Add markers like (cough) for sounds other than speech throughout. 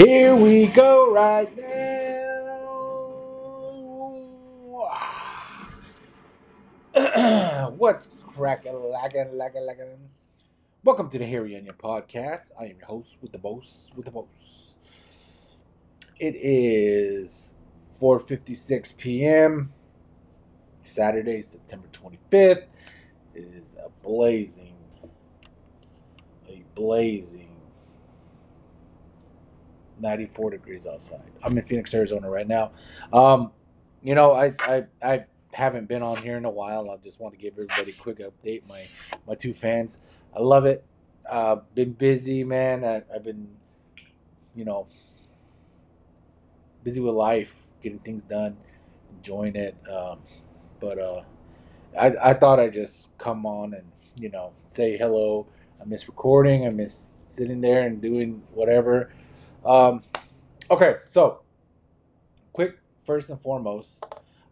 Here we go right now. (clears throat) What's cracking, lacking, lacking, lacking? Welcome to the Harry Onion Podcast. I am your host with the boss, with the boss. It is 4.56 p.m. Saturday, September 25th. It is a blazing, a blazing 94 degrees outside. I'm in Phoenix, Arizona right now. Um, you know, I, I I haven't been on here in a while. I just want to give everybody a quick update. My my two fans, I love it. Uh, been busy, man. I, I've been, you know, busy with life, getting things done, enjoying it. Um, but uh, I I thought I'd just come on and you know say hello. I miss recording. I miss sitting there and doing whatever. Um, okay, so quick first and foremost,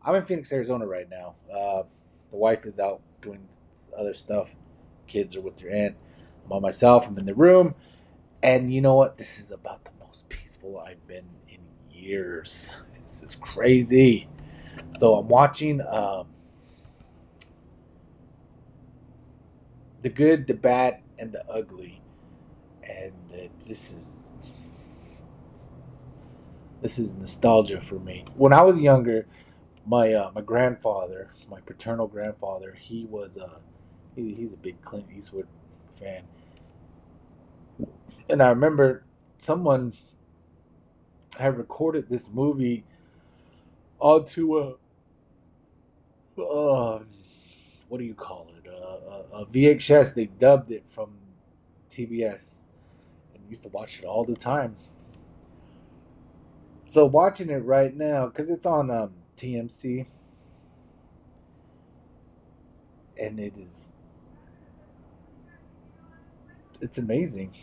I'm in Phoenix, Arizona right now. Uh, the wife is out doing other stuff. Kids are with their aunt. I'm by myself. I'm in the room, and you know what? This is about the most peaceful I've been in years. It's, it's crazy. So I'm watching um, the good, the bad, and the ugly, and uh, this is this is nostalgia for me. When I was younger, my uh, my grandfather, my paternal grandfather, he was a uh, he, he's a big Clint Eastwood fan, and I remember someone had recorded this movie onto a uh, what do you call it? Uh, a, a VHS. They dubbed it from TBS, and used to watch it all the time. So watching it right now because it's on um, TMC, and it is it's amazing.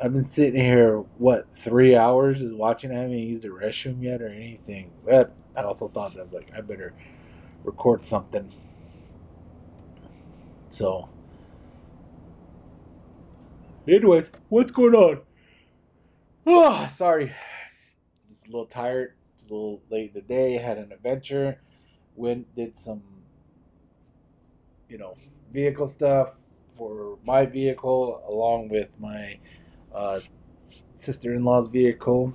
I've been sitting here what three hours is watching. I haven't used the restroom yet or anything. But I also thought that I was like I better record something. So, anyways, what's going on? Oh, (sighs) sorry. Just a little tired. It's a little late in the day. Had an adventure. Went, did some, you know, vehicle stuff for my vehicle along with my uh, sister in law's vehicle.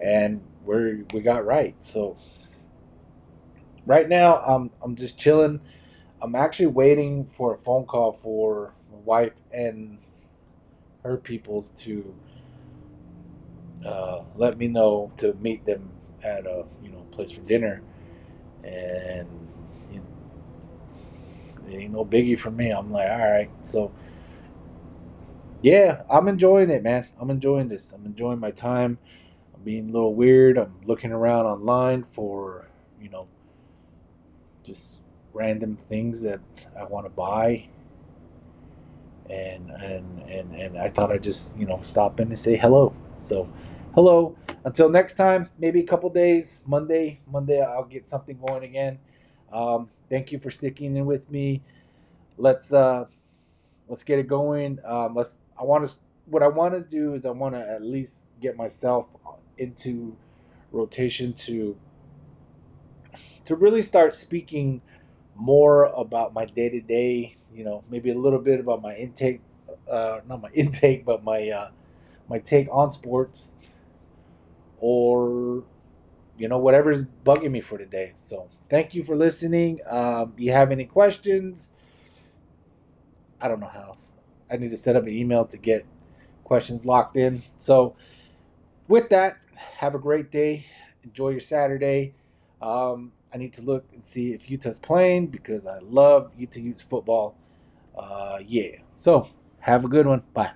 And we we got right. So, right now, I'm, I'm just chilling. I'm actually waiting for a phone call for my wife and her peoples to uh, let me know to meet them at a you know place for dinner, and you know, it ain't no biggie for me. I'm like, all right, so yeah, I'm enjoying it, man. I'm enjoying this. I'm enjoying my time. I'm being a little weird. I'm looking around online for you know just random things that I want to buy and and and and I thought I'd just you know stop in and say hello. So, hello. Until next time, maybe a couple days. Monday, Monday, I'll get something going again. Um, thank you for sticking in with me. Let's uh, let's get it going. Um, let's. I want to. What I want to do is I want to at least get myself into rotation to to really start speaking more about my day to day you know, maybe a little bit about my intake, uh, not my (laughs) intake, but my uh, my take on sports, or you know, whatever's bugging me for today. So, thank you for listening. Um, you have any questions? I don't know how. I need to set up an email to get questions locked in. So, with that, have a great day. Enjoy your Saturday. Um, I need to look and see if Utah's playing because I love Utah Utes football uh, yeah. So have a good one. Bye.